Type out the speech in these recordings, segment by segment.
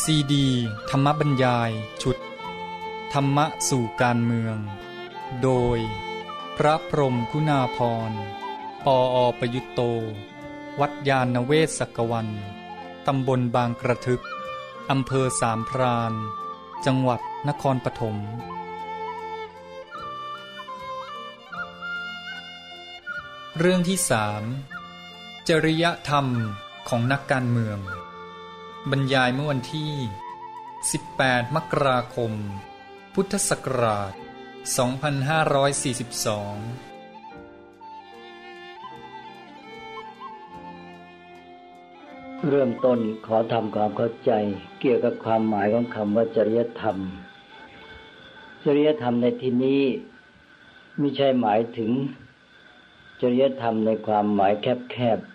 ซีดี ธรรมบรรยาย ชุด ธรรมะสู่การเมือง โดย พระพรมคุณาพรปออประยุตโต วัดยาณเวศกวัน ตำบลบางกระทึก อำเภอสามพรานจังหวัดนครปฐมเรื่องที่สามจริยธรรมของนักการเมือง บรรยายเมื่อวันที่ 18 มกราคม พุทธศักราช 2542เริ่มต้นขอทำความเข้าใจเกี่ยวกับความหมายของคำว่าจริยธรรม จริยธรรมในที่นี้ไม่ใช่หมายถึง จริยธรรมในความหมายแคบๆ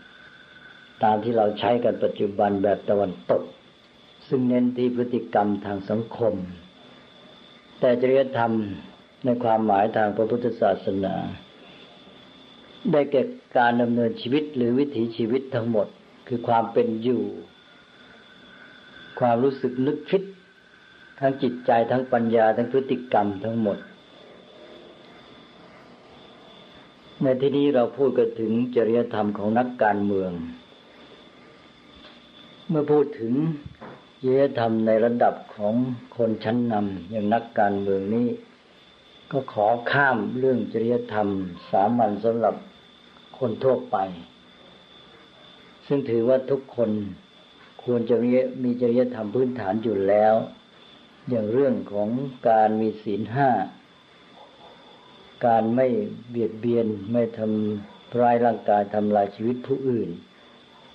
ตามที่เราใช้กันปัจจุบันแบบตะวันตก ซึ่งเน้นที่พฤติกรรมทางสังคม แต่จริยธรรมในความหมายทางพระพุทธศาสนา ได้แก่การดำเนินชีวิตหรือวิถีชีวิตทั้งหมด คือความเป็นอยู่ ความรู้สึกนึกคิด ทั้งจิตใจทั้งปัญญาทั้งพฤติกรรมทั้งหมดในที่นี้เราพูดกันถึงจริยธรรมของนักการเมือง เมื่อพูดถึงจริยธรรมในระดับของคนชั้นนำอย่างนักการเมืองนี้ ก็ขอข้ามเรื่องจริยธรรม สามัญสำหรับคนทั่วไป ซึ่งถือว่าทุกคนควรจะมีมีจริยธรรมพื้นฐานอยู่แล้ว อย่างเรื่องของการมีศีลห้า การไม่เบียดเบียนไม่ทำร้ายร่างกายทำลายชีวิตผู้อื่น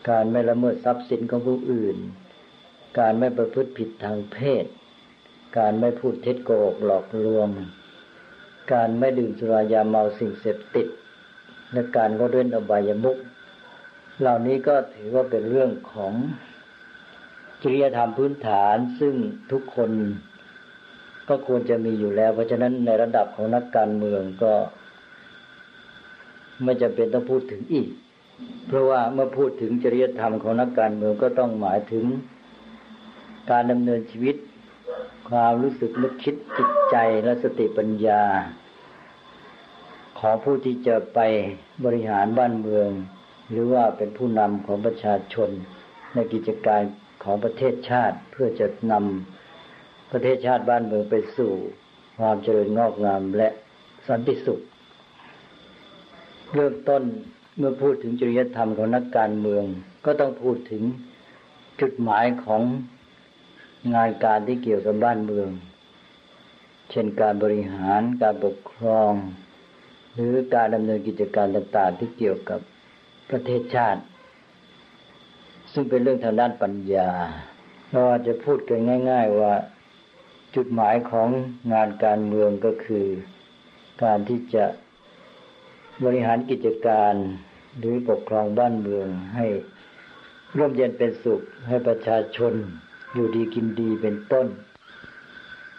การไม่ละเมิดทรัพย์สินของผู้อื่น การไม่ประพฤติผิดทางเพศ การไม่พูดเท็จโกหกหลอกลวง การไม่ดื่มสุรายาเมาสิ่งเสพติด และการงดเว้นอบายมุขเหล่านี้ก็ถือว่าเป็นเรื่องของจริยธรรมพื้นฐานซึ่งทุกคนก็ควรจะมีอยู่แล้ว เพราะฉะนั้นในระดับของนักการเมืองก็ ไม่จำเป็นต้องพูดถึงอีก เพราะว่าเมื่อพูดถึงจริยธรรมของนักการเมืองก็ต้องหมายถึง การดำเนินชีวิต ความรู้สึกนึกคิดจิตใจและสติปัญญา ของผู้ที่จะไปบริหารบ้านเมือง หรือว่าเป็นผู้นำของประชาชน ในกิจการของประเทศชาติเพื่อจะนำประเทศชาติบ้านเมืองไปสู่ความเจริญงอกงามและสันติสุข เริ่มต้น เมื่อพูดถึงจริยธรรมของนักการเมือง ก็ต้องพูดถึงจุดหมายของงานการที่เกี่ยวกับบ้านเมือง เช่นการบริหารการปกครอง หรือการดำเนินกิจการต่างๆที่เกี่ยวกับประเทศชาติ ซึ่งเป็นเรื่องทางด้านปัญญา เราอาจจะพูดกันง่าย ๆ ว่าจุดหมายของงานการเมืองก็คือ การที่จะ บริหารกิจการหรือปกครองบ้านเมืองให้ร่มเย็นเป็นสุขให้ประชาชนอยู่ดีกินดีเป็นต้น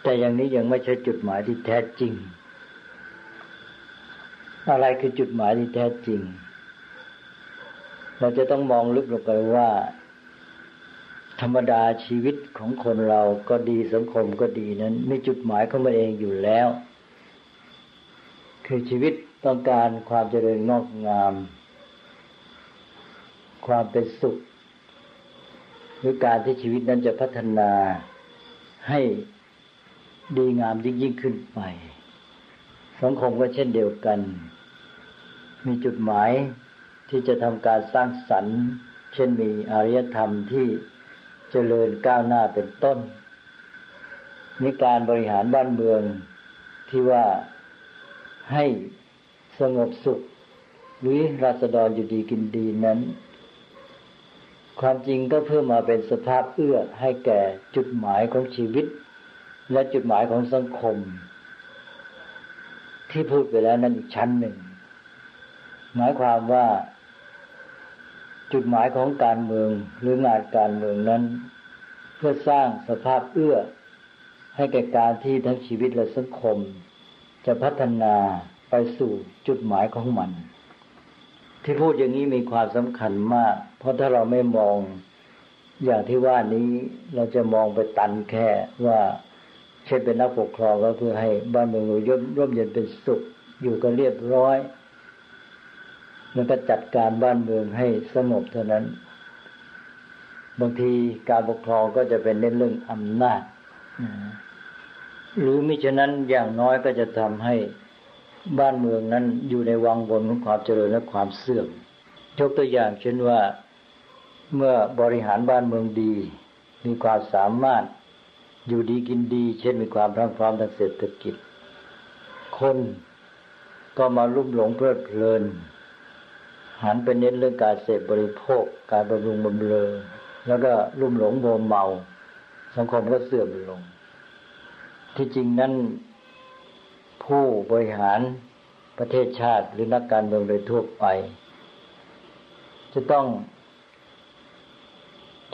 แต่อย่างนี้ยังไม่ใช่จุดหมายที่แท้จริง อะไรคือจุดหมายที่แท้จริง เราจะต้องมองลึกลงไปว่า ธรรมดาชีวิตของคนเราก็ดีสังคมก็ดีนั้นมีจุดหมายของมันเองอยู่แล้ว คือชีวิต ต้องการความเจริญงอกงาม ความเป็นสุข หรือการที่ชีวิตนั้นจะพัฒนาให้ดีงามยิ่งยิ่งขึ้นไป สังคมก็เช่นเดียวกัน มีจุดหมายที่จะทำการสร้างสรรค์ เช่นมีอารยธรรมที่เจริญก้าวหน้าเป็นต้นในการบริหารบ้านเมืองที่ว่าให้ สงบสุข หรือราษฎรอยู่ดีกินดีนั้น ความจริงก็เพื่อมาเป็นสภาพเอื้อให้แก่จุดหมายของชีวิต และจุดหมายของสังคม ที่พูดไปแล้วนั้นอีกชั้นหนึ่ง หมายความว่า จุดหมายของการเมืองหรืองานการเมืองนั้น เพื่อสร้างสภาพเอื้อให้แก่การที่ทั้งชีวิตและสังคม จะพัฒนา ไปสู่จุดหมายของมัน ที่พูดอย่างนี้มีความสำคัญมาก เพราะถ้าเราไม่มองอย่างที่ว่านี้เราจะมองไปตันแค่ว่าเช่นเป็นนักปกครองก็เพื่อให้บ้านเมืองร่มร่มเย็นเป็นสุข อยู่กันเรียบร้อยแล้วก็จัดการบ้านเมืองให้สงบเท่านั้น บางทีการปกครองก็จะเป็นเน้นเรื่องอำนาจหรือมิฉะนั้นอย่างน้อยก็จะทำให้ บ้านเมืองนั้นอยู่ในวังวนของความเจริญและความเสื่อม ยกตัวอย่างเช่นว่าเมื่อบริหารบ้านเมืองดี มีความสามารถอยู่ดีกินดี เช่นมีความพร้อมพร้อมทางเศรษฐกิจ คนก็มาลุ่มหลงเพลิดเพลิน หันไปเน้นเรื่องการเสพบริโภค การบำรุงบำเรอแล้วก็ลุ่มหลงโมเมา สังคมก็เสื่อมลง ที่จริงนั้น ผู้บริหารประเทศชาติหรือนักการเมืองโดยทั่วไป จะต้อง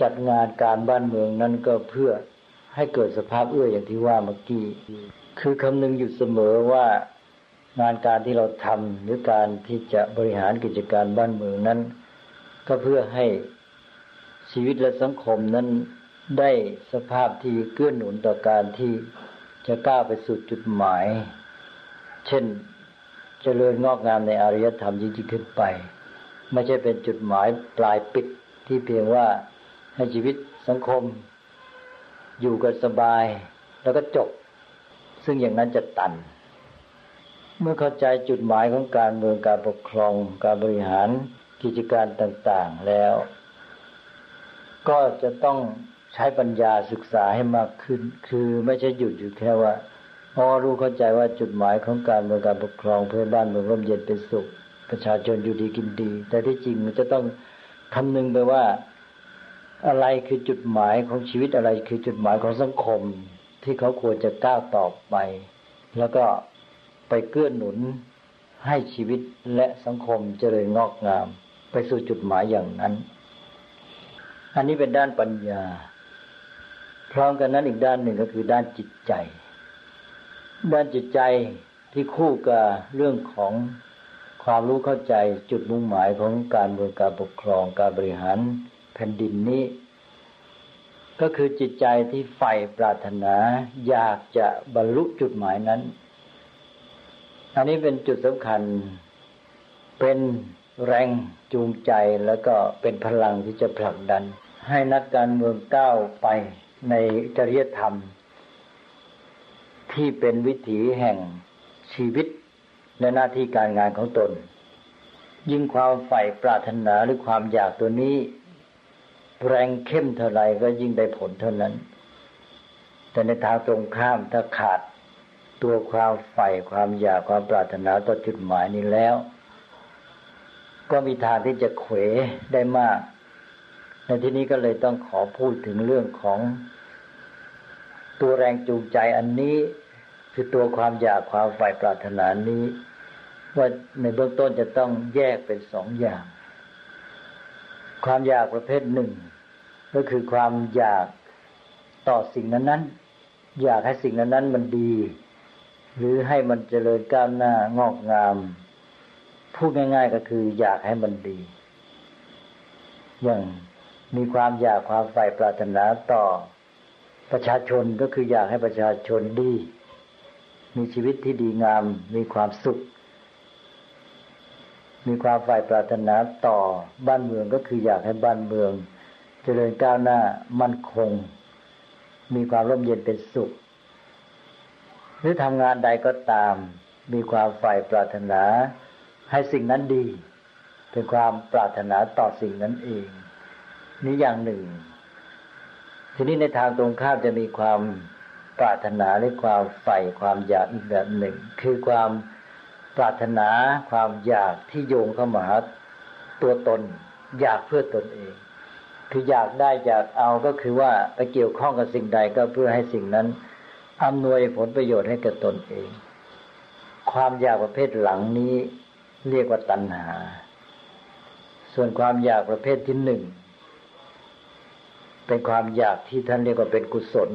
จัดงานการบ้านเมืองนั้นก็เพื่อให้เกิดสภาพเอื้ออย่างที่ว่าเมื่อกี้ คือคำนึงอยู่เสมอว่างานการที่เราทำหรือการที่จะบริหารกิจการบ้านเมืองนั้น ก็เพื่อให้ชีวิตและสังคมนั้นได้สภาพที่เกื้อหนุนต่อการที่จะก้าวไปสู่จุดหมาย เช่นจเจริญงอกงามในอารยธรรมยิ่งขึ้นไป ไม่ใช่เป็นจุดหมายปลายปิดที่เพียงว่าให้ชีวิตสังคม อยู่กันสบาย แล้วก็จบ ซึ่งอย่างนั้นจะตัน เมื่อเข้าใจจุดหมายของการเมืองการปกครอง การบริหารกิจการต่าง ๆแล้ว ก็จะต้องใช้ปัญญาศึกษาให้มากขึ้น คือไม่ใช่หยุดอยู่แค่ว่า อรู้เข้าใจว่าจุดหมายของการเมืองการปกครองเพื่อบ้านเมืองร่มเย็นเป็นสุข ประชาชนอยู่ดีกินดี แต่ที่จริงมันจะต้องคำนึงไปว่าอะไรคือจุดหมายของชีวิตอะไร คือจุดหมายของสังคมที่เขาควรจะก้าวต่อไป แล้วก็ไปเกื้อหนุนให้ชีวิตและสังคมเจริญงอกงาม ไปสู่จุดหมายอย่างนั้น อันนี้เป็นด้านปัญญา พร้อมกันนั้นอีกด้านหนึ่งก็คือด้านจิตใจ ด้านจิตใจที่คู่กับเรื่องของความรู้เข้าใจจุดมุ่งหมายของการเมืองการปกครองการบริหารแผ่นดินนี้ ก็คือจิตใจที่ใฝ่ปรารถนา อยากจะบรรลุจุดหมายนั้น อันนี้เป็นจุดสำคัญเป็นแรงจูงใจแล้วก็เป็นพลังที่จะผลักดัน ให้นักการเมืองก้าวไปในจริยธรรม ที่เป็นวิถีแห่งชีวิตและหน้าที่การงานของตน ยิ่งความใฝ่ปรารถนาหรือความอยากตัวนี้ แรงเข้มเท่าไรก็ยิ่งได้ผลเท่านั้น แต่ในทางตรงข้ามถ้าขาดตัวความใฝ่ความอยากความปรารถนาต่อจุดหมายนี้แล้ว ก็มีทางที่จะเขวได้มาก ในที่นี้ก็เลยต้องขอพูดถึงเรื่องของ ตัวแรงจูงใจอันนี้ คือตัวความอยากความใฝ่ปรารถนานี้ ว่าในเบื้องต้นจะต้องแยกเป็นสองอย่าง ความอยากประเภทหนึ่ง ก็คือความอยากต่อสิ่งนั้นนั้นอยากให้สิ่งนั้นนั้นมันดี หรือให้มันเจริญก้าวหน้างอกงามพูดง่าย ๆ ก็คือ อยากให้มันดี อย่างมีความอยากความใฝ่ปรารถนาต่อ ประชาชนก็คืออยากให้ประชาชนดี มีชีวิตที่ดีงาม มีความสุข มีความใฝ่ปรารถนาต่อบ้านเมืองก็คืออยากให้บ้านเมือง เจริญก้าวหน้ามั่นคง มีความร่มเย็นเป็นสุข หรือทำงานใดก็ตาม มีความใฝ่ปรารถนา ให้สิ่งนั้นดี เป็นความปรารถนาต่อสิ่งนั้นเอง นี้อย่างหนึ่ง ทีนี้ในทางตรงข้ามจะมีความปรารถนาหรือความใฝ่ความอยากอีกแบบหนึ่ง คือความปรารถนาความอยากที่โยงเข้ามาตัวตน อยากเพื่อตนเอง คืออยากได้อยากเอาก็คือว่าไปเกี่ยวข้องกับสิ่งใดก็เพื่อให้สิ่งนั้นอำนวยผลประโยชน์ให้กับตนเอง ความอยากประเภทหลังนี้เรียกว่าตัณหา ส่วนความอยากประเภทที่หนึ่ง เป็นความอยากที่ท่านเรียกว่าเป็นกุศล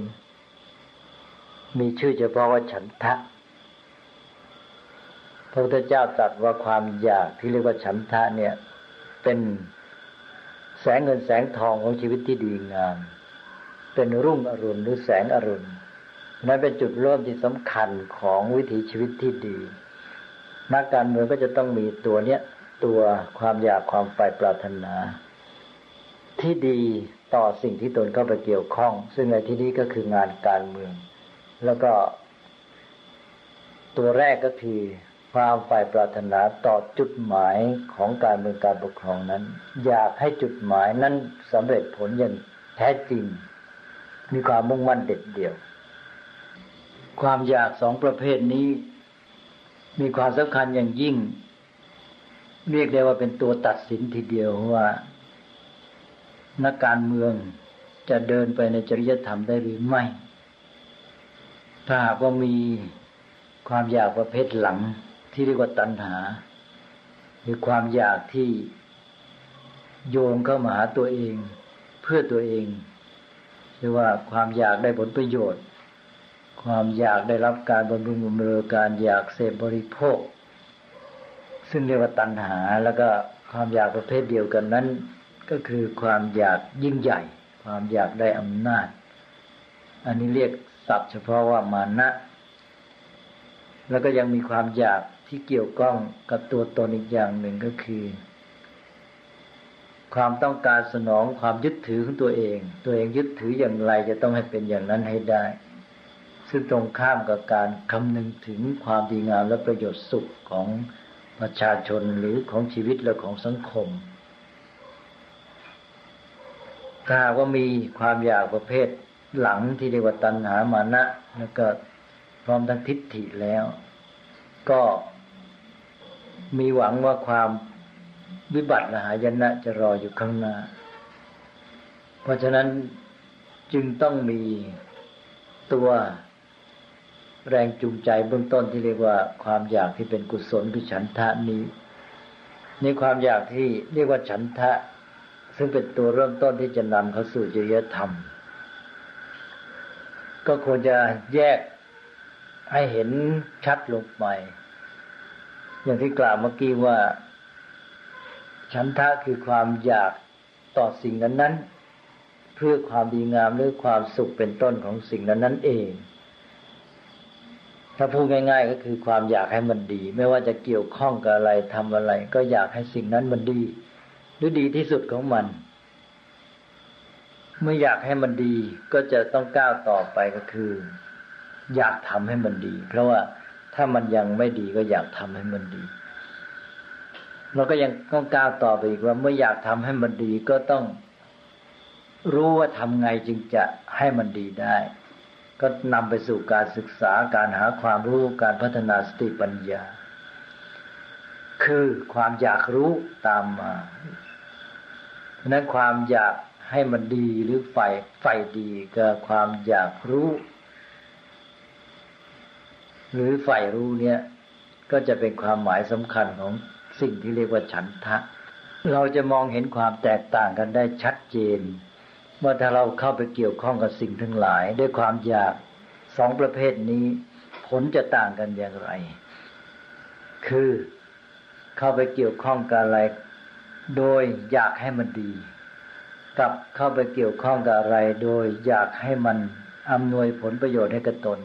มีชื่อเฉพาะว่าฉันทะพระพุทธเจ้าตรัสว่าความอยากที่เรียกว่าฉันทะเนี่ย เป็นแสงเงินแสงทองของชีวิตที่ดีงาม เป็นรุ่งอรุณหรือแสงอรุณนั้นเป็นจุดเริ่มที่สำคัญของวิถีชีวิตที่ดี นักการเมืองก็จะต้องมีตัวเนี้ยตัวความอยากความใฝ่ปรารถนา ที่ดี ต่อสิ่งที่ตนเข้าไปเกี่ยวข้อง ซึ่งในที่นี้ก็คืองานการเมือง แล้วก็ ตัวแรกก็คือความฝ่ายปรารถนาต่อจุดหมายของการเมืองการปกครองนั้น อยากให้จุดหมายนั้นสำเร็จผลอย่างแท้จริง มีความมุ่งมั่นเด็ดเดี่ยว ความอยากสองประเภทนี้ มีความสำคัญอย่างยิ่ง เรียกได้ว่าเป็นตัวตัดสินทีเดียวว่า นักการเมืองจะเดินไปในจริยธรรมได้หรือไม่ ถ้าหากว่ามีความอยากประเภทหลังที่เรียกว่าตัณหา หรือความอยากที่โยงเข้ามาหาตัวเอง เพื่อตัวเองเรียกว่าความอยากได้ผลประโยชน์ ความอยากได้รับการบำรุงบำเรอการอยากเสพบริโภค ซึ่งเรียกว่าตัณหาแล้วก็ความอยากประเภทเดียวกันนั้น ก็คือความอยากยิ่งใหญ่ ความอยากได้อำนาจ อันนี้เรียกศัพท์เฉพาะว่ามานะ แล้วก็ยังมีความอยากที่เกี่ยวข้องกับตัวตนอีกอย่างหนึ่งก็คือ ความต้องการสนองความยึดถือของตัวเอง ตัวเองยึดถืออย่างไรจะต้องให้เป็นอย่างนั้นให้ได้ ซึ่งตรงข้ามกับการคำนึงถึงความดีงามและประโยชน์สุขของประชาชนหรือของชีวิตและของสังคม ถ้าว่ามีความอยากประเภทหลังที่เรียกว่าตัณหามานะ แล้วก็พร้อมทั้งทิฏฐิแล้ว ก็มีหวังว่าความวิบัติหายนะจะรออยู่ข้างหน้า เพราะฉะนั้นจึงต้องมีตัวแรงจูงใจเบื้องต้นที่เรียกว่าความอยากที่เป็นกุศลคือฉันทะนี้ในความอยากที่เรียกว่าฉันทะ ซึ่งเป็นตัวเริ่มต้นที่จะนำเขาสู่จริยธรรม ก็ควรจะแยกให้เห็นชัดลงไป อย่างที่กล่าวเมื่อกี้ว่า ฉันทะคือความอยากต่อสิ่งนั้นนั้นเพื่อความดีงามหรือความสุขเป็นต้นของสิ่งนั้นนั้นเอง ถ้าพูดง่าย ๆ ก็คือความอยากให้มันดี ไม่ว่าจะเกี่ยวข้องกับอะไรทำอะไร ก็อยากให้สิ่งนั้นมันดี รือดีที่สุดของมัน เมื่ออยากให้มันดีก็จะต้องก้าวต่อไปก็คือ อยากทำให้มันดี เพราะว่าถ้ามันยังไม่ดีก็อยากทำให้มันดีเราก็ยังต้องก้าวต่อไปอีกว่าเมื่ออยากทำให้มันดีก็ต้อง รู้ว่าทำไงจึงจะให้มันดีได้ ก็นำไปสู่การศึกษาการหาความรู้การพัฒนาสติปัญญา คือความอยากรู้ตามมา ราะนั้นความอยากให้มันดีหรือใฝ่ใฝ่ดีกับความอยากรู้ หรือใฝ่รู้เนี่ย ก็จะเป็นความหมายสำคัญของสิ่งที่เรียกว่าฉันทะ เราจะมองเห็นความแตกต่างกันได้ชัดเจนเมื่อถ้าเราเข้าไปเกี่ยวข้องกับสิ่งทั้งหลาย ด้วยความอยากสองประเภทนี้ ผลจะต่างกันอย่างไร คือเข้าไปเกี่ยวข้องกับอะไร โดยอยากให้มันดีกับเข้าไปเกี่ยวข้องกับอะไร โดยอยากให้มันอำนวยผลประโยชน์ให้กับตน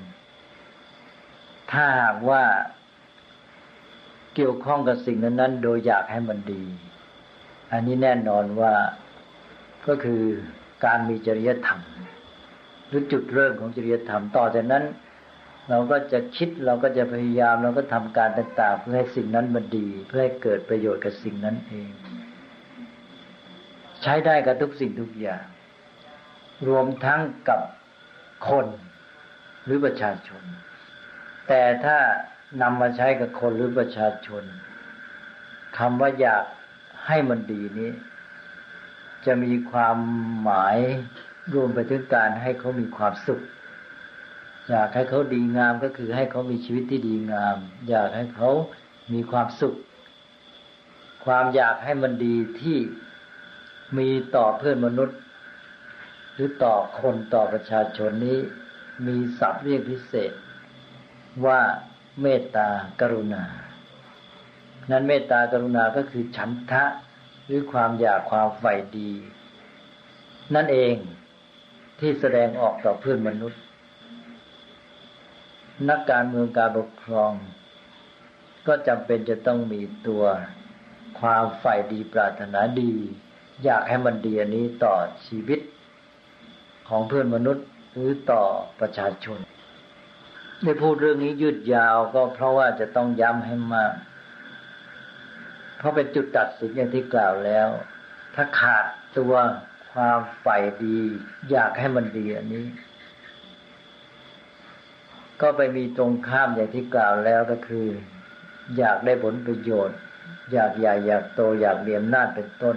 ถ้าหากว่าเกี่ยวข้องกับสิ่งนั้นๆ โดยอยากให้มันดี อันนี้แน่นอนว่าก็คือการมีจริยธรรมหรือจุดเริ่มของจริยธรรมต่อจากนั้น เราก็จะคิดเราก็จะพยายามเราก็ทำการต่างๆ เพื่อให้สิ่งนั้นมันดี เพื่อให้เกิดประโยชน์กับสิ่งนั้นเอง ใช้ได้กับทุกสิ่งทุกอย่าง รวมทั้งกับคนหรือประชาชน แต่ถ้านำมาใช้กับคนหรือประชาชนคำว่าอยากให้มันดีนี้ จะมีความหมายรวมไปถึงการให้เขามีความสุข อยากให้เขาดีงามก็คือให้เขามีชีวิตที่ดีงาม อยากให้เขามีความสุข ความอยากให้มันดีที่ มีต่อเพื่อนมนุษย์ หรือต่อคนต่อประชาชนนี้ มีศัพท์เรียกพิเศษ ว่าเมตตากรุณา นั้นเมตตากรุณาก็คือฉันทะหรือความอยากความใฝ่ดี นั่นเองที่แสดงออกต่อเพื่อนมนุษย์ นักการเมืองการปกครอง ก็จำเป็นจะต้องมีตัวความใฝ่ดีปรารถนาดี อยากให้มันดีอันนี้ต่อชีวิตของเพื่อนมนุษย์หรือต่อประชาชน ได้พูดเรื่องนี้ยืดยาวก็เพราะว่าจะต้องย้ำให้มาก เพราะเป็นจุดตัดสินอย่างที่กล่าวแล้ว ถ้าขาดตัวความใฝ่ดี อยากให้มันดีอันนี้ ก็ไปมีตรงข้ามอย่างที่กล่าวแล้วก็คือ อยากได้ผลประโยชน์ อยากใหญ่อยากโตอยากเรียมนาจเป็นต้น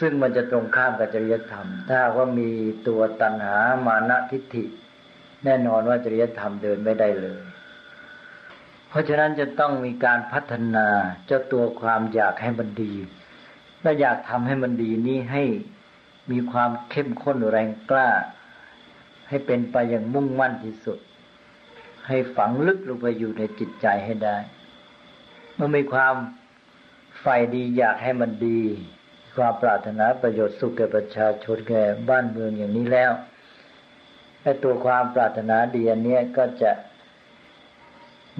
ซึ่งมันจะตรงข้ามกับจริยธรรม ถ้าว่ามีตัวตัณหามานะทิฏฐิ แน่นอนว่าจริยธรรมเดินไม่ได้เลย เพราะฉะนั้นจะต้องมีการพัฒนาเจ้าตัวความอยากให้มันดีและอยากทำให้มันดีนี้ให้มีความเข้มข้นแรงกล้า ให้เป็นไปอย่างมุ่งมั่นที่สุด ให้ฝังลึกลงไปอยู่ในจิตใจให้ได้เมื่อมีความใฝ่ดีอยากให้มันดี ความปรารถนาประโยชน์สุขแก่ประชาชนแก่บ้านเมืองอย่างนี้แล้วไอ้ตัวความปรารถนาดีอันนี้ก็จะ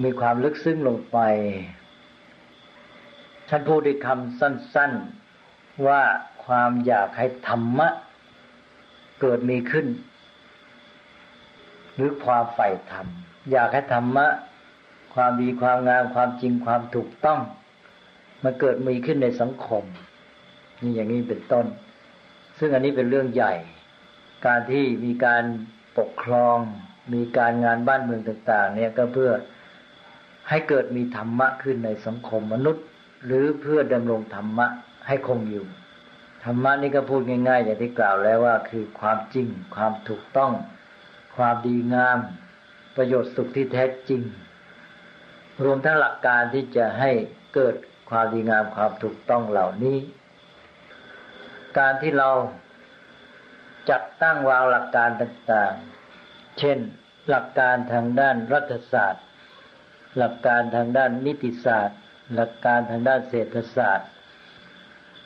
มีความลึกซึ้งลงไปฉันพูดด้วยคำสั้น ๆ ว่าความอยากให้ธรรมะเกิดมีขึ้น หรือความใฝ่ธรรม อยากให้ธรรมะ ความดีความงามความจริงความถูกต้อง มันเกิดมีขึ้นในสังคม นี่อย่างนี้เป็นต้น ซึ่งอันนี้เป็นเรื่องใหญ่ การที่มีการปกครอง มีการงานบ้านเมืองต่าง ๆ เนี่ยก็เพื่อให้เกิดมีธรรมะขึ้นในสังคมมนุษย์ หรือเพื่อดำรงธรรมะให้คงอยู่ ธรรมะนี่ก็พูดง่าย ๆ อย่างที่กล่าวแล้วว่า คือความจริง ความถูกต้อง ความดีงาม ประโยชน์สุขที่แท้จริง รวมทั้งหลักการที่จะให้เกิดความดีงามความถูกต้องเหล่านี้ การที่เราจัดตั้งวางหลักการต่างๆ เช่น หลักการทางด้านรัฐศาสตร์ หลักการทางด้านนิติศาสตร์ หลักการทางด้านเศรษฐศาสตร์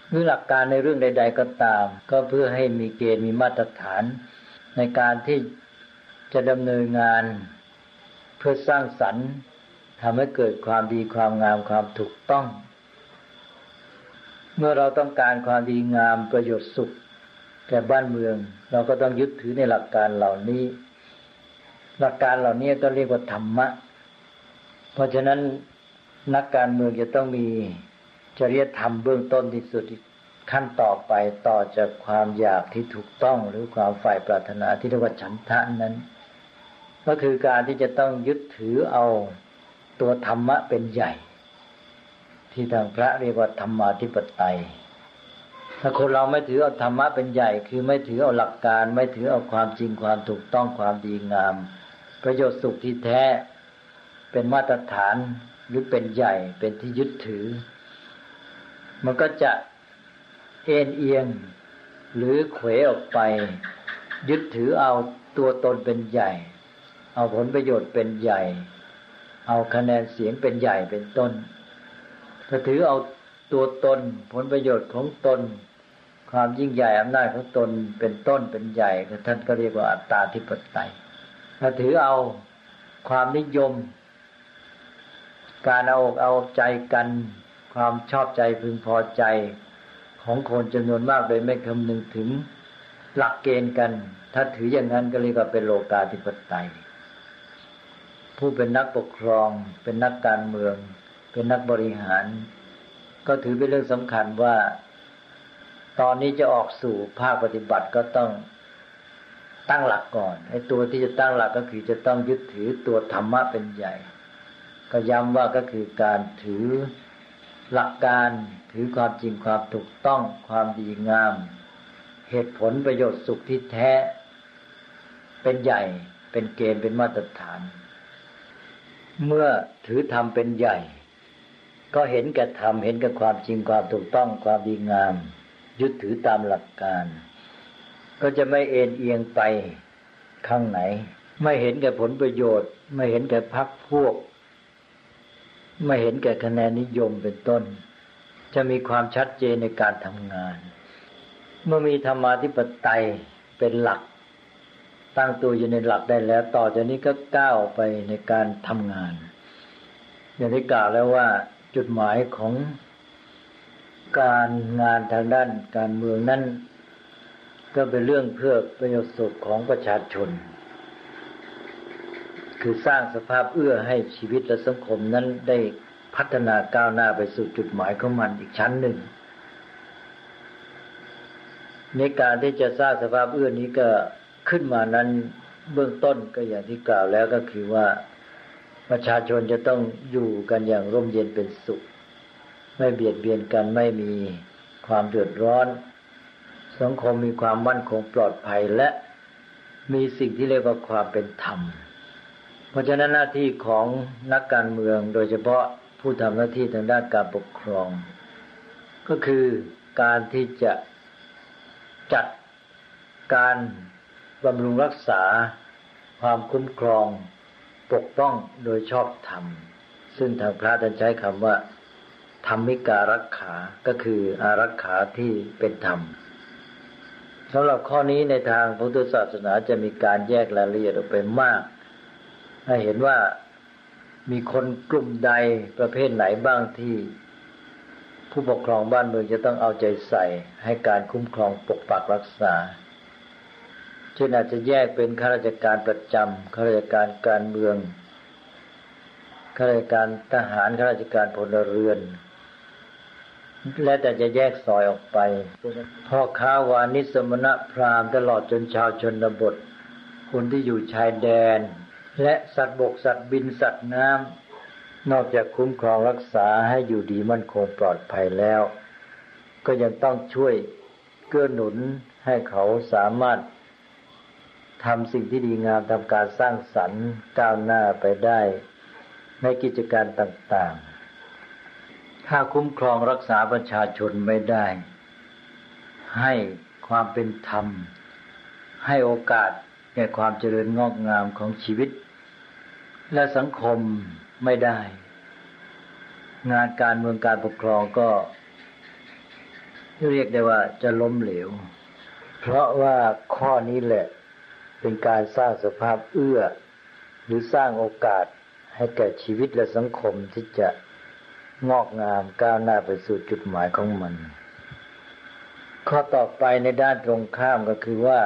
หรือหลักการในเรื่องใด ๆ ก็ตาม ก็เพื่อให้มีเกณฑ์มีมาตรฐาน ในการที่จะดำเนินงานเพื่อสร้างสรรค์ทำให้เกิดความดีความงามความถูกต้อง เมื่อเราต้องการความดีงามประโยชน์สุขแก่บ้านเมือง เราก็ต้องยึดถือในหลักการเหล่านี้ หลักการเหล่านี้ก็เรียกว่าธรรมะ เพราะฉะนั้นนักการเมืองจะต้องมีจริยธรรมเบื้องต้นที่สุดขั้นต่อไปต่อจากความอยากที่ถูกต้องหรือความฝ่ายปรารถนาที่เรียกว่าฉันทะนั้น ก็คือการที่จะต้องยึดถือเอาตัวธรรมะเป็นใหญ่ ที่ทางพระเรียกว่าธรรมาธิปไตย ถ้าคนเราไม่ถือเอาธรรมะเป็นใหญ่ คือไม่ถือเอาหลักการ ไม่ถือเอาความจริงความถูกต้องความดีงาม ประโยชน์สุขที่แท้เป็นมาตรฐานหรือเป็นใหญ่เป็นที่ยึดถือ มันก็จะเอ็นเอียงหรือเขวออกไป ยึดถือเอาตัวตนเป็นใหญ่ เอาผลประโยชน์เป็นใหญ่ เอาคะแนนเสียงเป็นใหญ่เป็นต้น ถ้าถือเอาตัวตน ผลประโยชน์ของตน ความยิ่งใหญ่อำนาจของตนเป็นต้นเป็นใหญ่ท่านก็เรียกว่าอัตตาธิปไตยถ้าถือเอาความนิยม การเอาอกเอาใจกัน ความชอบใจพึงพอใจของคนจำนวนมากโดยไม่คำนึงถึงหลักเกณฑ์กัน ถ้าถืออย่างนั้นก็เรียกว่าเป็นโลกาธิปไตย ผู้เป็นนักปกครองเป็นนักการเมือง เป็นนักบริหาร ก็ถือเป็นเรื่องสำคัญว่า ตอนนี้จะออกสู่ภาคปฏิบัติก็ต้องตั้งหลักก่อนไอ้ตัวที่จะตั้งหลักก็คือจะต้องยึดถือตัวธรรมะเป็นใหญ่ ก็ย้ำว่าก็คือการถือหลักการถือความจริงความถูกต้องความดีงาม เหตุผลประโยชน์สุขที่แท้ เป็นใหญ่เป็นเกณฑ์เป็นมาตรฐาน เมื่อถือธรรมเป็นใหญ่ ก็เห็นแก่ธรรมเห็นกับความจริงความถูกต้องความดีงาม ยึดถือตามหลักการ ก็จะไม่เอ็นเอียงไปข้างไหน ไม่เห็นแก่ผลประโยชน์ ไม่เห็นแก่พักพวก ไม่เห็นแก่คะแนนนิยมเป็นต้น จะมีความชัดเจนในการทำงาน เมื่อมีธรรมาธิปไตยเป็นหลัก ตั้งตัวอยู่ในหลักได้แล้ว ต่อจากนี้ก็ก้าวไปในการทำงานอย่างที่กล่าวแล้วว่า จุดหมายของการงานทางด้านการเมืองนั้น ก็เป็นเรื่องเพื่อประโยชน์สุขของประชาชน คือสร้างสภาพเอื้อให้ชีวิตและสังคมนั้นได้พัฒนาก้าวหน้าไปสู่จุดหมายของมันอีกชั้นหนึ่ง ในการที่จะสร้างสภาพเอื้อนี้ก็ขึ้นมานั้นเบื้องต้นก็อย่างที่กล่าวแล้วก็คือว่า ประชาชนจะต้องอยู่กันอย่างร่มเย็นเป็นสุข ไม่เบียดเบียนกันไม่มีความเดือดร้อน สังคมมีความมั่นคงปลอดภัยและมีสิ่งที่เรียกว่าความเป็นธรรม เพราะฉะนั้นหน้าที่ของนักการเมืองโดยเฉพาะผู้ทำหน้าที่ทางด้านการปกครอง ก็คือการที่จะจัดการบำรุงรักษาความคุ้มครอง ปกป้องโดยชอบธรรม ซึ่งทางพระท่านใช้คำว่า ธรรมิการักขาก็คืออารักขาที่เป็นธรรมสำหรับข้อนี้ในทางพุทธศาสนาจะมีการแยกรายละเอียดออกไปมาก ให้เห็นว่ามีคนกลุ่มใดประเภทไหนบ้างที่ ผู้ปกครองบ้านเมืองจะต้องเอาใจใส่ให้การคุ้มครองปกปักรักษา เช่นอาจจะแยกเป็นข้าราชการประจำข้าราชการการเมืองข้าราชการทหารข้าราชการพลเรือน และแต่จะแยกซอยออกไปพ่อค้าวานิสมณะพราหมณ์ตลอดจนชาวชนบท คนที่อยู่ชายแดน และสัตว์บกสัตว์บินสัตว์น้ำนอกจากคุ้มครองรักษาให้อยู่ดีมั่นคงปลอดภัยแล้ว ก็ยังต้องช่วยเกื้อหนุนให้เขาสามารถ ทำสิ่งที่ดีงามทำการสร้างสรรค์ก้าวหน้าไปได้ในกิจการต่างๆ ถ้าคุ้มครองรักษาประชาชนไม่ได้ ให้ความเป็นธรรม ให้โอกาสแก่ความเจริญงอกงามของชีวิต และสังคมไม่ได้ งานการเมืองการปกครองก็ เรียกได้ว่าจะล้มเหลว เพราะว่าข้อนี้แหละ เป็นการสร้างสภาพเอื้อ หรือสร้างโอกาสให้แก่ชีวิตและสังคมที่จะงอกงามก้าวหน้าไปสู่จุดหมายของมัน ข้อต่อไปในด้านตรงข้ามก็คือว่า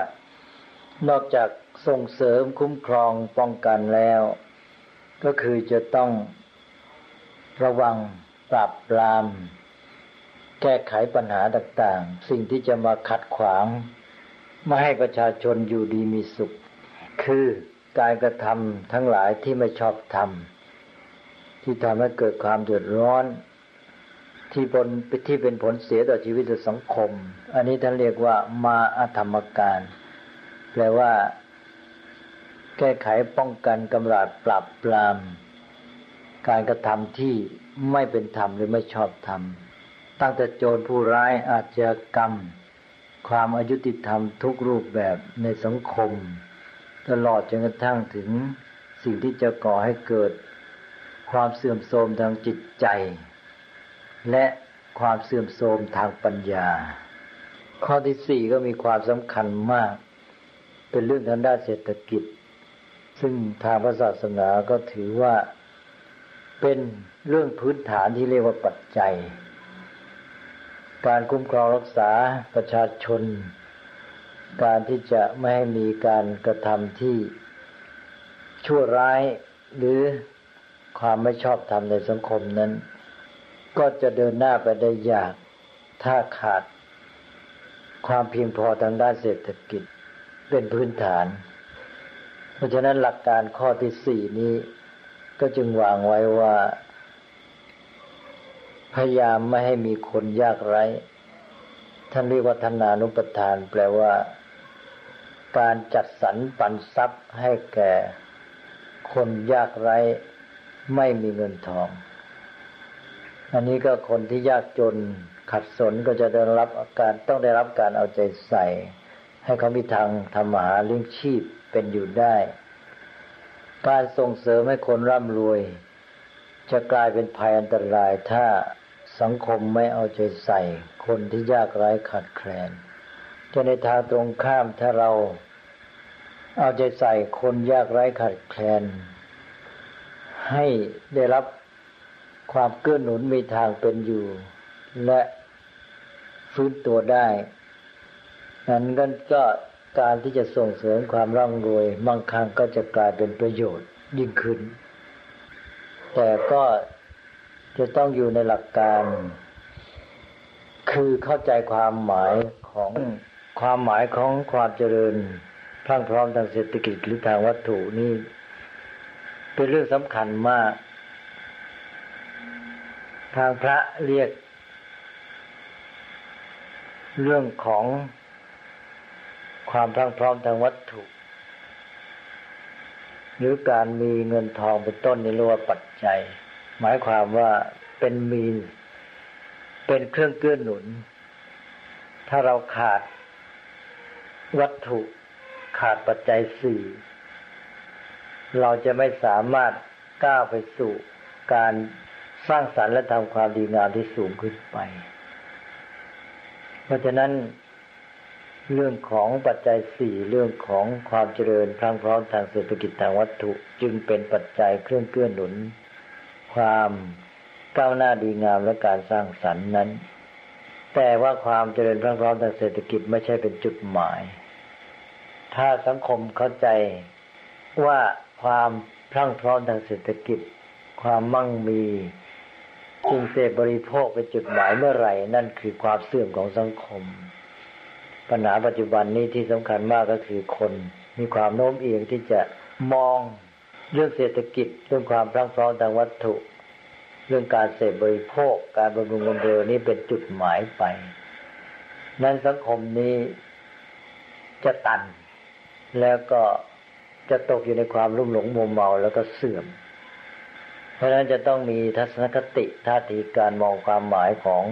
นอกจากส่งเสริมคุ้มครองป้องกันแล้ว ก็คือจะต้องระวังปราบปราม แก้ไขปัญหาต่างๆ สิ่งที่จะมาขัดขวาง ไม่ให้ประชาชนอยู่ดีมีสุข คือการกระทำทั้งหลายที่ไม่ชอบทำที่ทำให้เกิดความเดือดร้อน ที่ผลที่เป็นผลเสียต่อชีวิตสังคม อันนี้ท่านเรียกว่ามาอธรรมการ แปลว่า แก้ไขป้องกันกำราดปราบปราม การกระทำที่ไม่เป็นธรรมหรือไม่ชอบธรรมตั้งแต่โจรผู้ร้ายอาชญากรรม ความอายุติธรรมทุกรูปแบบในสังคม ตลอดจนกระทั่งถึงสิ่งที่จะก่อให้เกิด ความเสื่อมโทรมทางจิตใจ และความเสื่อมโทรมทางปัญญา ข้อที่สี่ก็มีความสำคัญมาก เป็นเรื่องทางด้านเศรษฐกิจ ซึ่งทางพระศาสนาก็ถือว่าเป็นเรื่องพื้นฐานที่เรียกว่าปัจจัย การคุ้มครองรักษาประชาชน การที่จะไม่ให้มีการกระทำที่ชั่วร้ายหรือความไม่ชอบธรรมในสังคมนั้น ก็จะเดินหน้าไปได้ยากถ้าขาด ความเพียงพอทางด้านเศรษฐกิจเป็นพื้นฐาน เพราะฉะนั้นหลักการข้อที่สี่นี้ก็จึงวางไว้ว่า พยายามไม่ให้มีคนยากไร้ ท่านเรียกว่าธนานุปทาน แปลว่า การจัดสรรปันทรัพย์ให้แก่ คนยากไร้ ไม่มีเงินทอง อันนี้ก็คนที่ยากจนขัดสนก็จะได้รับการต้องได้รับการเอาใจใส่ ให้เขามีทางทำมาหาเลี้ยงชีพเป็นอยู่ได้ การส่งเสริมให้คนร่ำรวย จะกลายเป็นภัยอันตรายถ้า สังคมไม่เอาใจใส่ คนที่ยากไร้ขาดแคลนจะในทางตรงข้ามถ้าเรา เอาใจใส่คนยากไร้ขาดแคลน ให้ได้รับความเกื้อหนุนมีทางเป็นอยู่ และฟื้นตัวได้นั้นก็การที่จะส่งเสริมความร่ำรวยบางครั้งก็จะกลายเป็นประโยชน์ยิ่งขึ้น แต่ก็ จะต้องอยู่ในหลักการ คือเข้าใจความหมายของความหมายของความเจริญพรั่งพร้อมทางเศรษฐกิจหรือทางวัตถุนี่เป็นเรื่องสำคัญมาก ทางพระเรียก เรื่องของความพรั่งพร้อมทางวัตถุ หรือการมีเงินทองเป็นต้นนี่เรียกว่าปัจจัย หมายความว่าเป็นมีน เป็นเครื่องเกื้อหนุน ถ้าเราขาดวัตถุขาดปัจจัยสี่ เราจะไม่สามารถก้าวไปสู่การสร้างสรรค์และทำความดีงามที่สูงขึ้นไป เพราะฉะนั้นเรื่องของปัจจัยสี่เรื่องของความเจริญพรังพร้อมทางเศรษฐกิจทางวัตถุ จึงเป็นปัจจัยเครื่องเกื้อหนุน ความก้าวหน้าดีงามและการสร้างสรรค์นั้น แต่ว่าความเจริญพรังพร้อมทางเศรษฐกิจไม่ใช่เป็นจุดหมาย ถ้าสังคมเข้าใจว่าความพรั่งพร้อมทางเศรษฐกิจ ความมั่งมีสิ่งเสพบริโภคเป็นจุดหมายเมื่อไหร่ นั่นคือความเสื่อมของสังคม ปัญหาปัจจุบันนี้ที่สำคัญมากก็คือคนมีความโน้มเอียงที่จะมอง เรื่องเศรษฐกิจเรื่องความพรั่งพร้อมทางวัตถุ เรื่องการเสพบริโภค การบำรุงบำเรอนี่เป็นจุดหมายไป นั้นสังคมนี้จะตัน แล้วก็จะตกอยู่ในความรุ่มหลงมัวเมาแล้วก็เสื่อม เพราะฉะนั้นจะต้องมีทัศนคติท่าทีการมองความหมายของ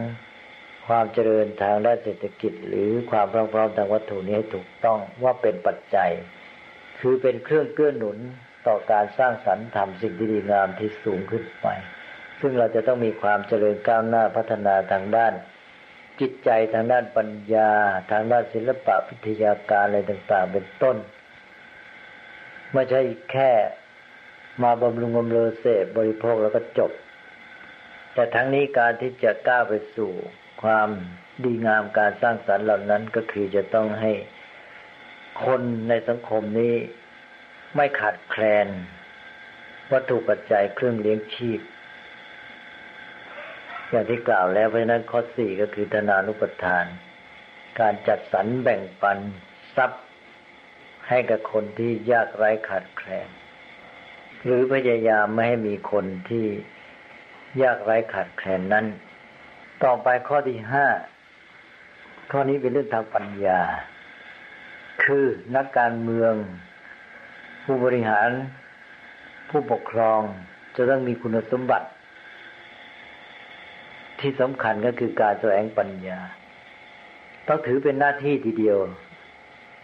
ความเจริญทางด้านเศรษฐกิจ หรือความพร้อมทางวัตถุนี้ให้ถูกต้องว่าเป็นปัจจัย คือเป็นเครื่องเกื้อหนุน ต่อการสร้างสรรค์ทำสิ่งที่ดีงามที่สูงขึ้นไป ซึ่งเราจะต้องมีความเจริญก้าวหน้าพัฒนาทางด้าน จิตใจทางด้านปัญญา ทางด้านศิลปะวิทยาการอะไรต่างๆ เป็นต้น ไม่ใช่แค่มาบำรุงบำเรอเสพบริโภคแล้วก็จบ แต่ทั้งนี้การที่จะก้าวไปสู่ความดีงามการสร้างสรรค์เหล่านั้นก็คือจะต้องให้คนในสังคมนี้ ไม่ขาดแคลน วัตถุปัจจัยเครื่องเลี้ยงชีพ อย่างที่กล่าวแล้วเพราะนั้นข้อสี่ก็คือธนานุปทาน การจัดสรรแบ่งปันทรัพย์ให้กับคนที่ยากไร้ขาดแคลน หรือพยายามไม่ให้มีคนที่ยากไร้ขาดแคลนนั้น ต่อไปข้อที่ห้าข้อนี้เป็นเรื่องทางปัญญา คือนักการเมือง ผู้บริหารผู้ปกครองจะต้องมีคุณสมบัติ ที่สำคัญก็คือการแสวงปัญญา ต้องถือเป็นหน้าที่ทีเดียว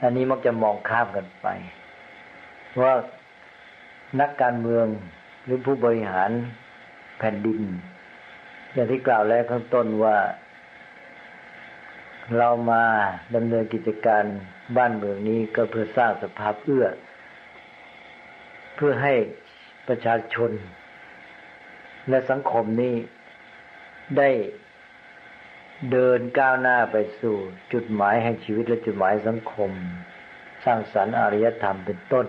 อันนี้มักจะมองข้ามกันไป ว่านักการเมืองหรือผู้บริหารแผ่นดิน อย่างที่กล่าวแล้วข้างต้นว่า เรามาดำเนินกิจการบ้านเมืองนี้ก็เพื่อสร้างสภาพเอื้อ เพื่อให้ประชาชน และสังคมนี้ได้เดินก้าวหน้าไปสู่จุดหมายแห่งชีวิตและจุดหมายสังคม สร้างสรรค์อารยธรรมเป็นต้น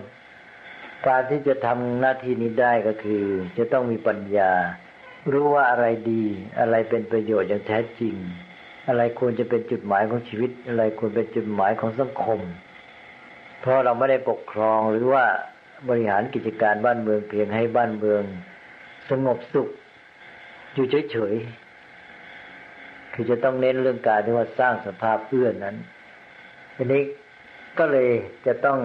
การที่จะทำหน้าที่นี้ได้ก็คือ จะต้องมีปัญญา รู้ว่าอะไรดี อะไรเป็นประโยชน์อย่างแท้จริง อะไรควรจะเป็นจุดหมายของชีวิต อะไรควรเป็นจุดหมายของสังคม เพราะเราไม่ได้ปกครองหรือว่า บริหารกิจการบ้านเมืองเพียงให้บ้านเมือง สงบสุข อยู่เฉยๆคือจะต้องเน้นเรื่องการที่ว่าสร้างสภาพเอื้อนั้นทีนี้ก็เลยจะต้อง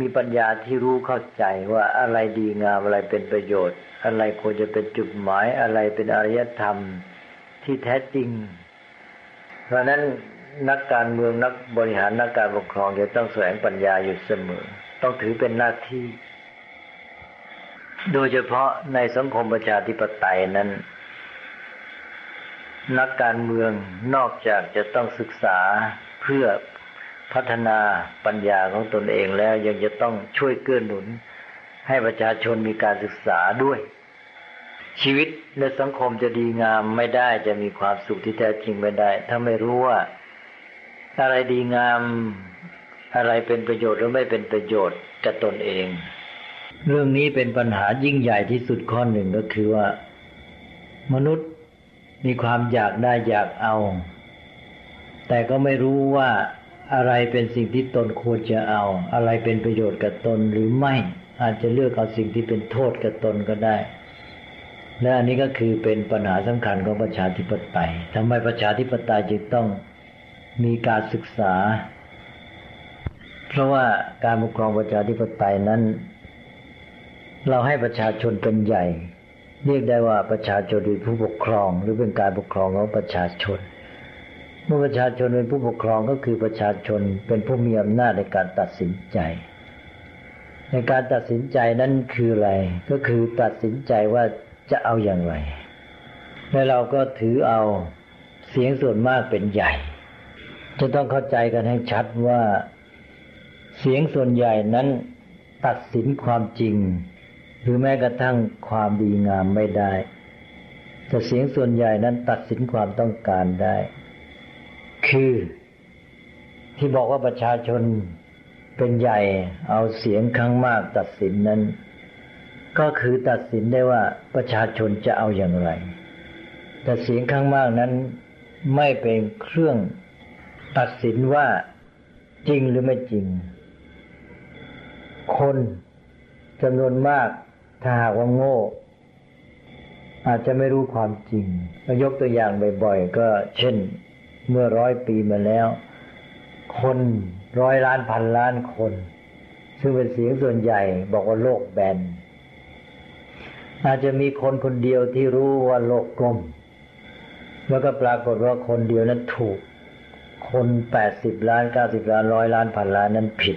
มีปัญญาที่รู้เข้าใจว่าอะไรดีงามอะไรเป็นประโยชน์ อะไรควรจะเป็นจุดหมายอะไรเป็นอารยธรรมที่แท้จริง เพราะนั้นนักการเมืองนักบริหารนักการปกครองจะต้องแสวงปัญญาอยู่เสมอ ต้องถือเป็นหน้าที่ โดยเฉพาะในสังคมประชาธิปไตยนั้น นักการเมืองนอกจากจะต้องศึกษาเพื่อพัฒนาปัญญาของตนเองแล้วยังจะต้องช่วยเกื้อหนุน ให้ประชาชนมีการศึกษาด้วย ชีวิตในสังคมจะดีงามไม่ได้จะมีความสุขที่แท้จริงไม่ได้ ถ้าไม่รู้ว่า อะไรดีงาม อะไรเป็นประโยชน์หรือไม่เป็นประโยชน์กับตนเอง เรื่องนี้เป็นปัญหายิ่งใหญ่ที่สุดข้อหนึ่งก็คือว่า มนุษย์มีความอยากได้อยากเอา แต่ก็ไม่รู้ว่าอะไรเป็นสิ่งที่ตนควรจะเอา อะไรเป็นประโยชน์กับตนหรือไม่ อาจจะเลือกเอาสิ่งที่เป็นโทษกับตนก็ได้ และอันนี้ก็คือเป็นปัญหาสำคัญของประชาธิปไตยทำไมประชาธิปไตยจึงต้องมีการศึกษา เพราะว่าการปกครองประชาธิปไตยนั้น เราให้ประชาชนเป็นใหญ่ เรียกได้ว่าประชาชนเป็นผู้ปกครอง หรือเป็นการปกครองของประชาชน เมื่อประชาชนเป็นผู้ปกครองก็คือประชาชนเป็นผู้มีอำนาจในการตัดสินใจ ในการตัดสินใจนั้นคืออะไร ก็คือตัดสินใจว่าจะเอาอย่างไร และเราก็ถือเอาเสียงส่วนมากเป็นใหญ่ จะต้องเข้าใจกันให้ชัดว่า เสียงส่วนใหญ่นั้นตัดสินความจริง หรือแม้กระทั่งความดีงามไม่ได้ แต่เสียงส่วนใหญ่นั้นตัดสินความต้องการได้ คือ ที่บอกว่าประชาชนเป็นใหญ่เอาเสียงข้างมากตัดสินนั้น ก็คือตัดสินได้ว่าประชาชนจะเอาอย่างไร แต่เสียงข้างมากนั้นไม่เป็นเครื่องตัดสินว่าจริงหรือไม่จริง คนจำนวนมากถ้าหากว่าโง่ อาจจะไม่รู้ความจริงยกตัวอย่างบ่อยๆ ก็เช่นเมื่อร้อยปีมาแล้ว คนร้อยล้านพันล้านคน ซึ่งเป็นเสียงส่วนใหญ่บอกว่าโลกแบนอาจจะมีคนคนเดียวที่รู้ว่าโลกกลม แล้วก็ปรากฏว่าคนเดียวนั้นถูก คนแปดสิบล้านเก้าสิบล้านร้อยล้านพันล้านนั้นผิด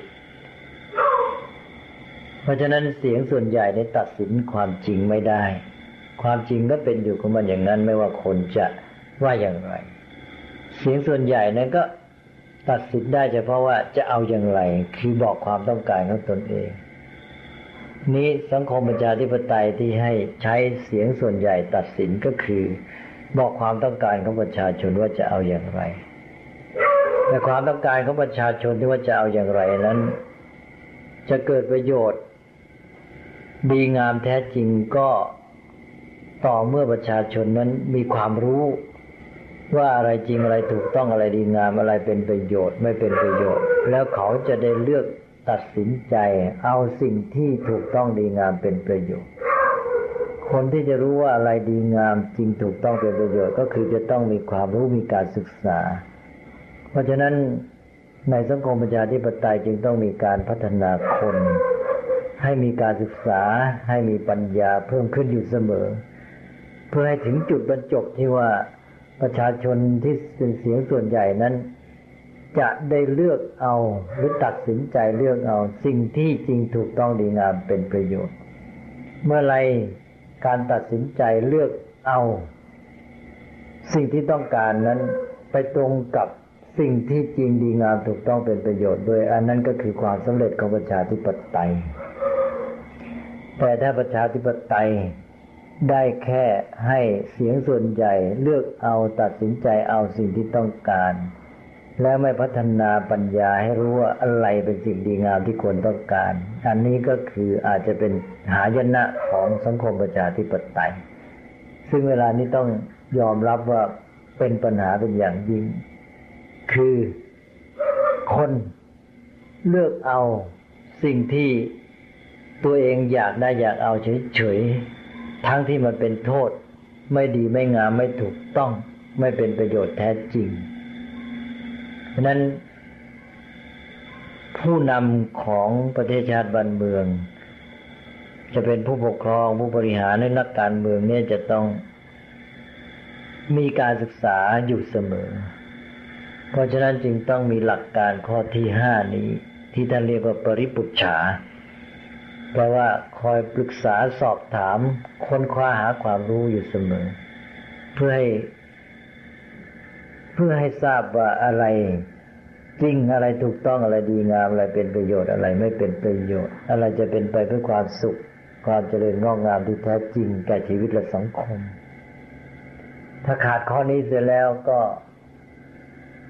เพราะฉะนั้นเสียงส่วนใหญ่ได้ตัดสินความจริงไม่ได้ ความจริงก็เป็นอยู่ของมันอย่างนั้นไม่ว่าคนจะว่าอย่างไร เสียงส่วนใหญ่นั้นก็ตัดสินได้เฉพาะว่าจะเอาอย่างไร คือบอกความต้องการของตนเอง นี้สังคมประชาธิปไตยที่ให้ใช้เสียงส่วนใหญ่ตัดสินก็คือ บอกความต้องการของประชาชนว่าจะเอาอย่างไร แต่ความต้องการของประชาชนที่ว่าจะเอาอย่างไรนั้น จะเกิดประโยชน์ ดีงามแท้จริงก็ต่อเมื่อประชาชนนั้นมีความรู้ว่าอะไรจริงอะไรถูกต้องอะไรดีงามอะไรเป็นประโยชน์ไม่เป็นประโยชน์ แล้วเขาจะได้เลือกตัดสินใจ เอาสิ่งที่ถูกต้องดีงามเป็นประโยชน์ คนที่จะรู้ว่าอะไรดีงามจริงถูกต้องเป็นประโยชน์ ก็คือจะต้องมีความรู้มีการศึกษา เพราะฉะนั้นในสังคมประชาธิปไตยจึงต้องมีการพัฒนาคน ให้มีการศึกษาให้มีปัญญาเพิ่มขึ้นอยู่เสมอ เพื่อให้ถึงจุดบรรจบที่ว่าประชาชนที่เป็นเสียงส่วนใหญ่นั้น จะได้เลือกเอาหรือตัดสินใจเลือกเอา สิ่งที่จริงถูกต้องดีงามเป็นประโยชน์ เมื่อไรการตัดสินใจเลือกเอา สิ่งที่ต้องการนั้นไปตรงกับสิ่งที่จริงดีงามถูกต้องเป็นประโยชน์ด้วย อันนั้นก็คือความสำเร็จของประชาธิปไตย แต่ถ้าประชาธิปไตยได้แค่ให้เสียงส่วนใหญ่เลือกเอาตัดสินใจเอาสิ่งที่ต้องการ และไม่พัฒนาปัญญาให้รู้ว่าอะไรเป็นสิ่งดีงามที่ควรต้องการ อันนี้ก็คืออาจจะเป็นหายนะของสังคมประชาธิปไตย ซึ่งเวลานี้ต้องยอมรับว่าเป็นปัญหาเป็นอย่างยิ่ง คือคนเลือกเอาสิ่งที่ ตัวเองอยากได้อยากเอาเฉยๆ ทั้งที่มันเป็นโทษ ไม่ดีไม่งามไม่ถูกต้องไม่เป็นประโยชน์แท้จริง เพราะนั้น ผู้นำของประเทศชาติบ้านเมือง จะเป็นผู้ปกครองผู้บริหารในนักการเมืองเนี่ยจะต้องมีการศึกษาอยู่เสมอ เพราะฉะนั้นจึงต้องมีหลักการข้อที่ห้านี้ ที่ท่านเรียกว่าปริปุจฉา แปลว่าคอยปรึกษาสอบถามค้นคว้าหาความรู้อยู่เสมอ เพื่อให้ เพื่อให้ทราบว่าอะไรจริงอะไรถูกต้องอะไรดีงามอะไรเป็นประโยชน์อะไรไม่เป็นประโยชน์ อะไรจะเป็นไปเพื่อความสุข ความเจริญงอกงามที่แท้จริงแก่ชีวิตและสังคม ถ้าขาดข้อนี้เสียแล้วก็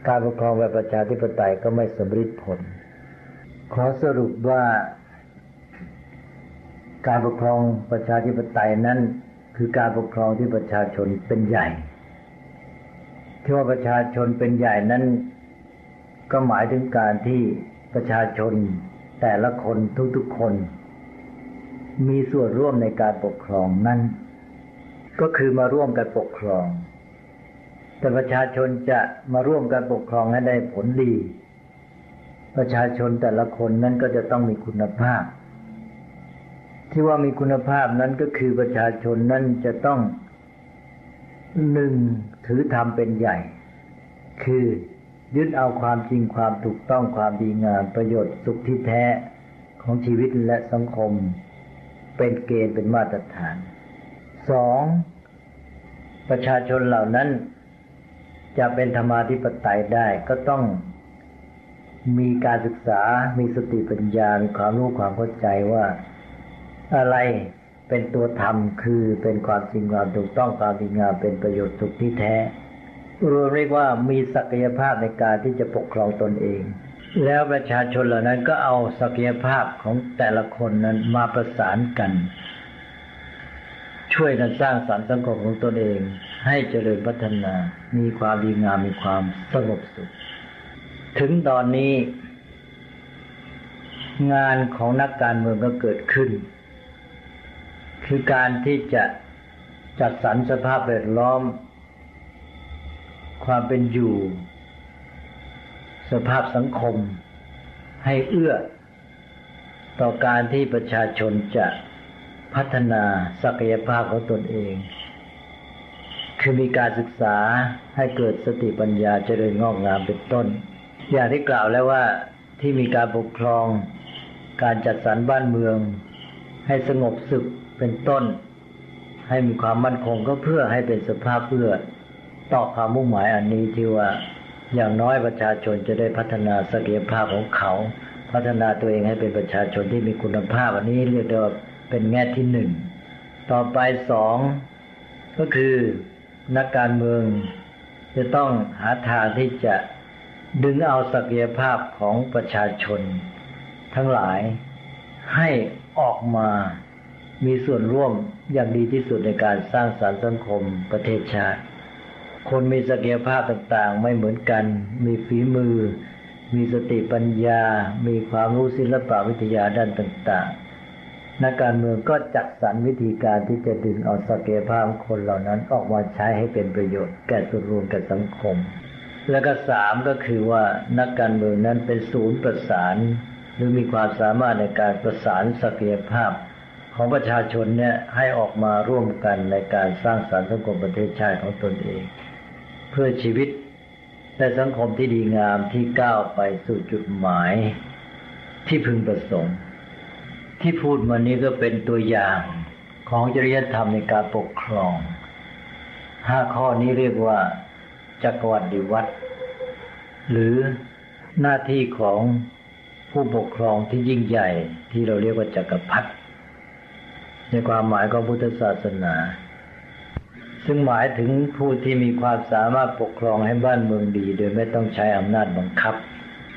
การปกครองแบบประชาธิปไตยก็ไม่สมฤทธิ์ผล ขอสรุปว่า การปกครองประชาธิปไตยนั้น คือการปกครองที่ประชาชนเป็นใหญ่ที่ว่าประชาชนเป็นใหญ่นั้น ก็หมายถึงการที่ประชาชนแต่ละคนทุกๆคน มีส่วนร่วมในการปกครองนั้น ก็คือมาร่วมกันปกครอง แต่ประชาชนจะมาร่วมกันปกครองให้ได้ผลดี ประชาชนแต่ละคนนั้นก็จะต้องมีคุณภาพ ที่ว่ามีคุณภาพนั้นก็คือประชาชนนั้นจะต้องหนึ่งถือธรรมเป็นใหญ่ คือยึดเอาความจริงความถูกต้องความดีงามประโยชน์สุขที่แท้ของชีวิตและสังคม เป็นเกณฑ์เป็นมาตรฐานสองประชาชนเหล่านั้น จะเป็นธรรมาธิปไตยได้ก็ต้องมีการศึกษา มีสติปัญญา มีความรู้ความเข้าใจว่า อะไรเป็นตัวธรรมคือเป็นความจริงความถูกต้องความดีงามเป็นประโยชน์สุขที่แท้ รวมเรียกว่ามีศักยภาพในการที่จะปกครองตนเอง แล้วประชาชนเหล่านั้นก็เอาศักยภาพของแต่ละคนนั้นมาประสานกัน ช่วยกันสร้างสรรค์สังคมของตนเอง ให้เจริญพัฒนา มีความดีงามมีความสงบสุข ถึงตอนนี้ งานของนักการเมืองก็เกิดขึ้น คือการที่จะจัดสรรสภาพแวดล้อม ความเป็นอยู่ สภาพสังคม ให้เอื้อ ต่อการที่ประชาชนจะพัฒนาศักยภาพของตนเอง คือมีการศึกษาให้เกิดสติปัญญาเจริญงอกงามเป็นต้น อย่างที่กล่าวแล้วว่าที่มีการปกครอง การจัดสรรบ้านเมือง ให้สงบสุข เป็นต้น ให้มีความมั่นคงก็เพื่อให้เป็นสภาพเพื่อต่อความมุ่งหมายอันนี้ที่ว่าอย่างน้อยประชาชนจะได้พัฒนาศักยภาพของเขา พัฒนาตัวเองให้เป็นประชาชนที่มีคุณภาพ อันนี้เรียกว่าเป็นแง่ที่หนึ่งต่อไปสองก็คือนักการเมืองจะต้องหาทางที่จะดึงเอาศักยภาพของประชาชน ทั้งหลายให้ออกมา มีส่วนร่วมอย่างดีที่สุดในการสร้างสารรค์สังคมประเทศชาติ คนมีศักยภาพต่างๆ ไม่เหมือนกัน มีฝีมือ มีสติปัญญา มีความรู้ศิลปวิทยาด้านต่างๆ นักการเมืองก็จัดสรรวิธีการที่จะดึงเอาศักยภาพคนเหล่านั้นออกมาใช้ให้เป็นประโยชน์แก่ส่วนรวมแก่สังคม และก็สามก็คือว่านักการเมืองนั้นเป็นศูนย์ประสาน หรือมีความสามารถในการประสานศักยภาพ ของประชาชนเนี่ยให้ออกมาร่วมกันในการสร้างสรรค์สังคมประเทศชาติของตนเอง เพื่อชีวิตและสังคมที่ดีงามที่ก้าวไปสู่จุดหมายที่พึงประสงค์ ที่พูดมานี้ก็เป็นตัวอย่างของจริยธรรมในการปกครองห้าข้อนี้เรียกว่าจักรวรรดิวัตรหรือหน้าที่ของผู้ปกครองที่ยิ่งใหญ่ที่เราเรียกว่าจักรพรรดิ ในความหมายของพุทธศาสนา ซึ่งหมายถึงผู้ที่มีความสามารถปกครองให้บ้านเมืองดี โดยไม่ต้องใช้อำนาจบังคับ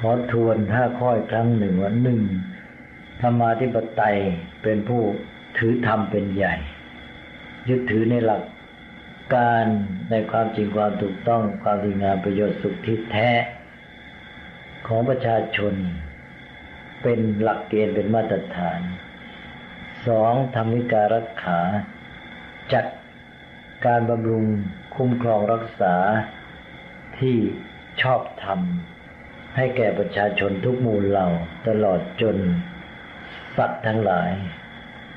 ขอทวนห้าข้อครั้งหนึ่งว่าหนึ่งธรรมาธิปไตยเป็นผู้ถือธรรมเป็นใหญ่ ยึดถือในหลักการในความจริงความถูกต้องความดีงามประโยชน์สุขที่แท้ ของประชาชน เป็นหลักเกณฑ์เป็นมาตรฐาน สองธรรมิการักขาจัดการบำรุงคุ้มครองรักษาที่ชอบธรรม ให้แก่ประชาชนทุกหมูลเหล่าตลอดจน สัตว์ทั้งหลาย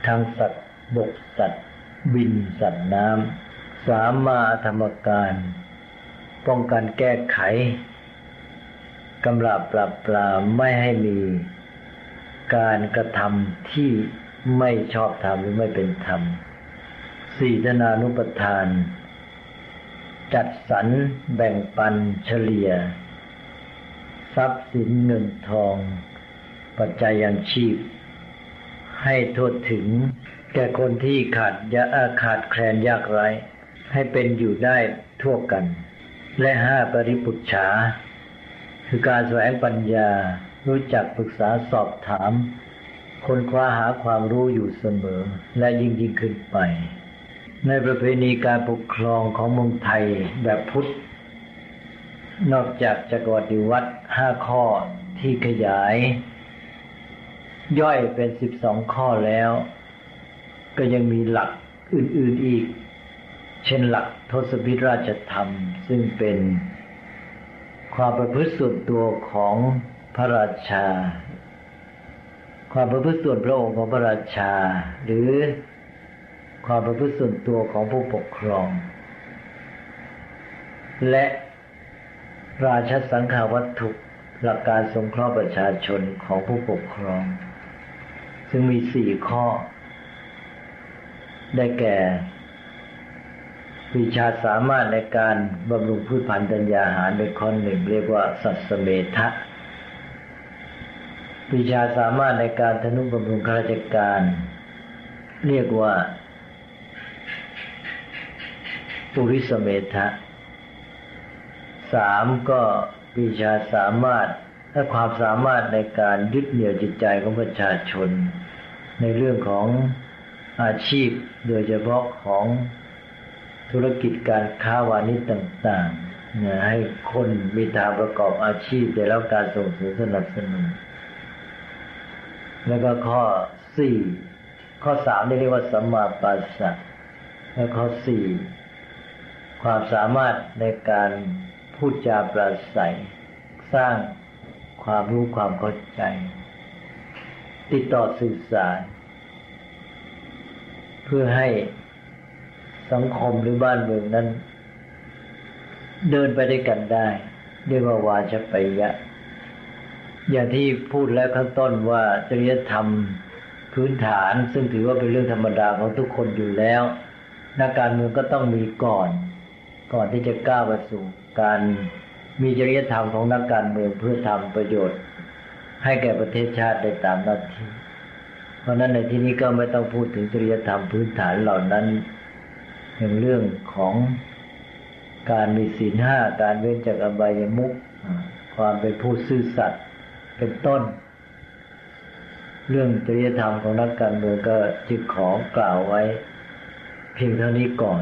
ทั้งสัตว์บกสัตว์ บินสัตว์น้ำสามาธรรมการ ป้องกันแก้ไขกำราบปราบปรามไม่ให้มีการกระทำที่ ไม่ชอบธรรมหรือไม่เป็นธรรมสี่ธนานุปทาน จัดสรรแบ่งปันเฉลี่ย ทรัพย์สินเงินทอง ปัจจัยยังชีพ ให้ทั่วถึง แก่คนที่ขาดยาขาดแคลนยากไร้ ให้เป็นอยู่ได้ทั่วกัน และห้าปริปุจฉา คือการแสวงปัญญารู้จักปรึกษาสอบถาม คนคว้าหาความรู้อยู่เสมอ และยิ่งยิ่งขึ้นไป ในประเพณีการปกครองของเมืองไทยแบบพุทธ นอกจากจักรวรรดิวัดห้าข้อที่ขยาย ย่อยเป็นสิบสองข้อแล้ว ก็ยังมีหลักอื่น ๆอีก เช่นหลักทศพิธราชธรรม ซึ่งเป็นความประพฤติส่วนตัวของพระราชา ความประพฤติส่วนพระองค์ของพระราชา หรือความประพฤติส่วนตัวของผู้ปกครอง และราชสังขาวัตถุหลักการสงเคราะห์ประชาชนของผู้ปกครอง ซึ่งมีสี่ข้อ ได้แก่วิชาสามารถในการบำรุงพืชพันธุ์ธัญญาหารเป็นข้อหนึ่ง เรียกว่าสัตสเมทะ วิชาสามารถในการทนุบำรุงข้าราชการ เรียกว่าปุริสเมทะสามก็วิชาสามารถและความสามารถในการยึดเหนี่ยวจิตใจของประชาชน ในเรื่องของอาชีพโดยเฉพาะของธุรกิจการค้าวานิชต่างๆนให้คนมีทางประกอบอาชีพได้รับการส่งเสริมสนับสนุน แล้วก็ข้อสี่ข้อสามเรียกว่าสัมมาปัสสะและข้อสี่ความสามารถในการพูดจาปราศัย สร้างความรู้ความเข้าใจ ติดต่อสื่อสาร เพื่อให้สังคมหรือบ้านเมืองนั้น เดินไปด้วยกันได้ เรียกว่าวาชปยะ อย่างที่พูดแล้วข้างต้นว่าจริยธรรมพื้นฐาน ซึ่งถือว่าเป็นเรื่องธรรมดาของทุกคนอยู่แล้วนักการเมืองก็ต้องมีก่อน ก่อนที่จะก้าวไปสู่การมีจริยธรรมของนักการเมืองเพื่อทำประโยชน์ ให้แก่ประเทศชาติได้ตามหน้าที่ เพราะนั้นในที่นี้ก็ไม่ต้องพูดถึงจริยธรรมพื้นฐานเหล่านั้นอย่างเรื่องของการมีศีลห้าการเว้นจากอบายมุขความเป็นผู้ซื่อสัตย์ เป็นต้น เรื่องจริยธรรมของนักการเมืองก็จึงขอกล่าวไว้ เพียงเท่านี้ก่อน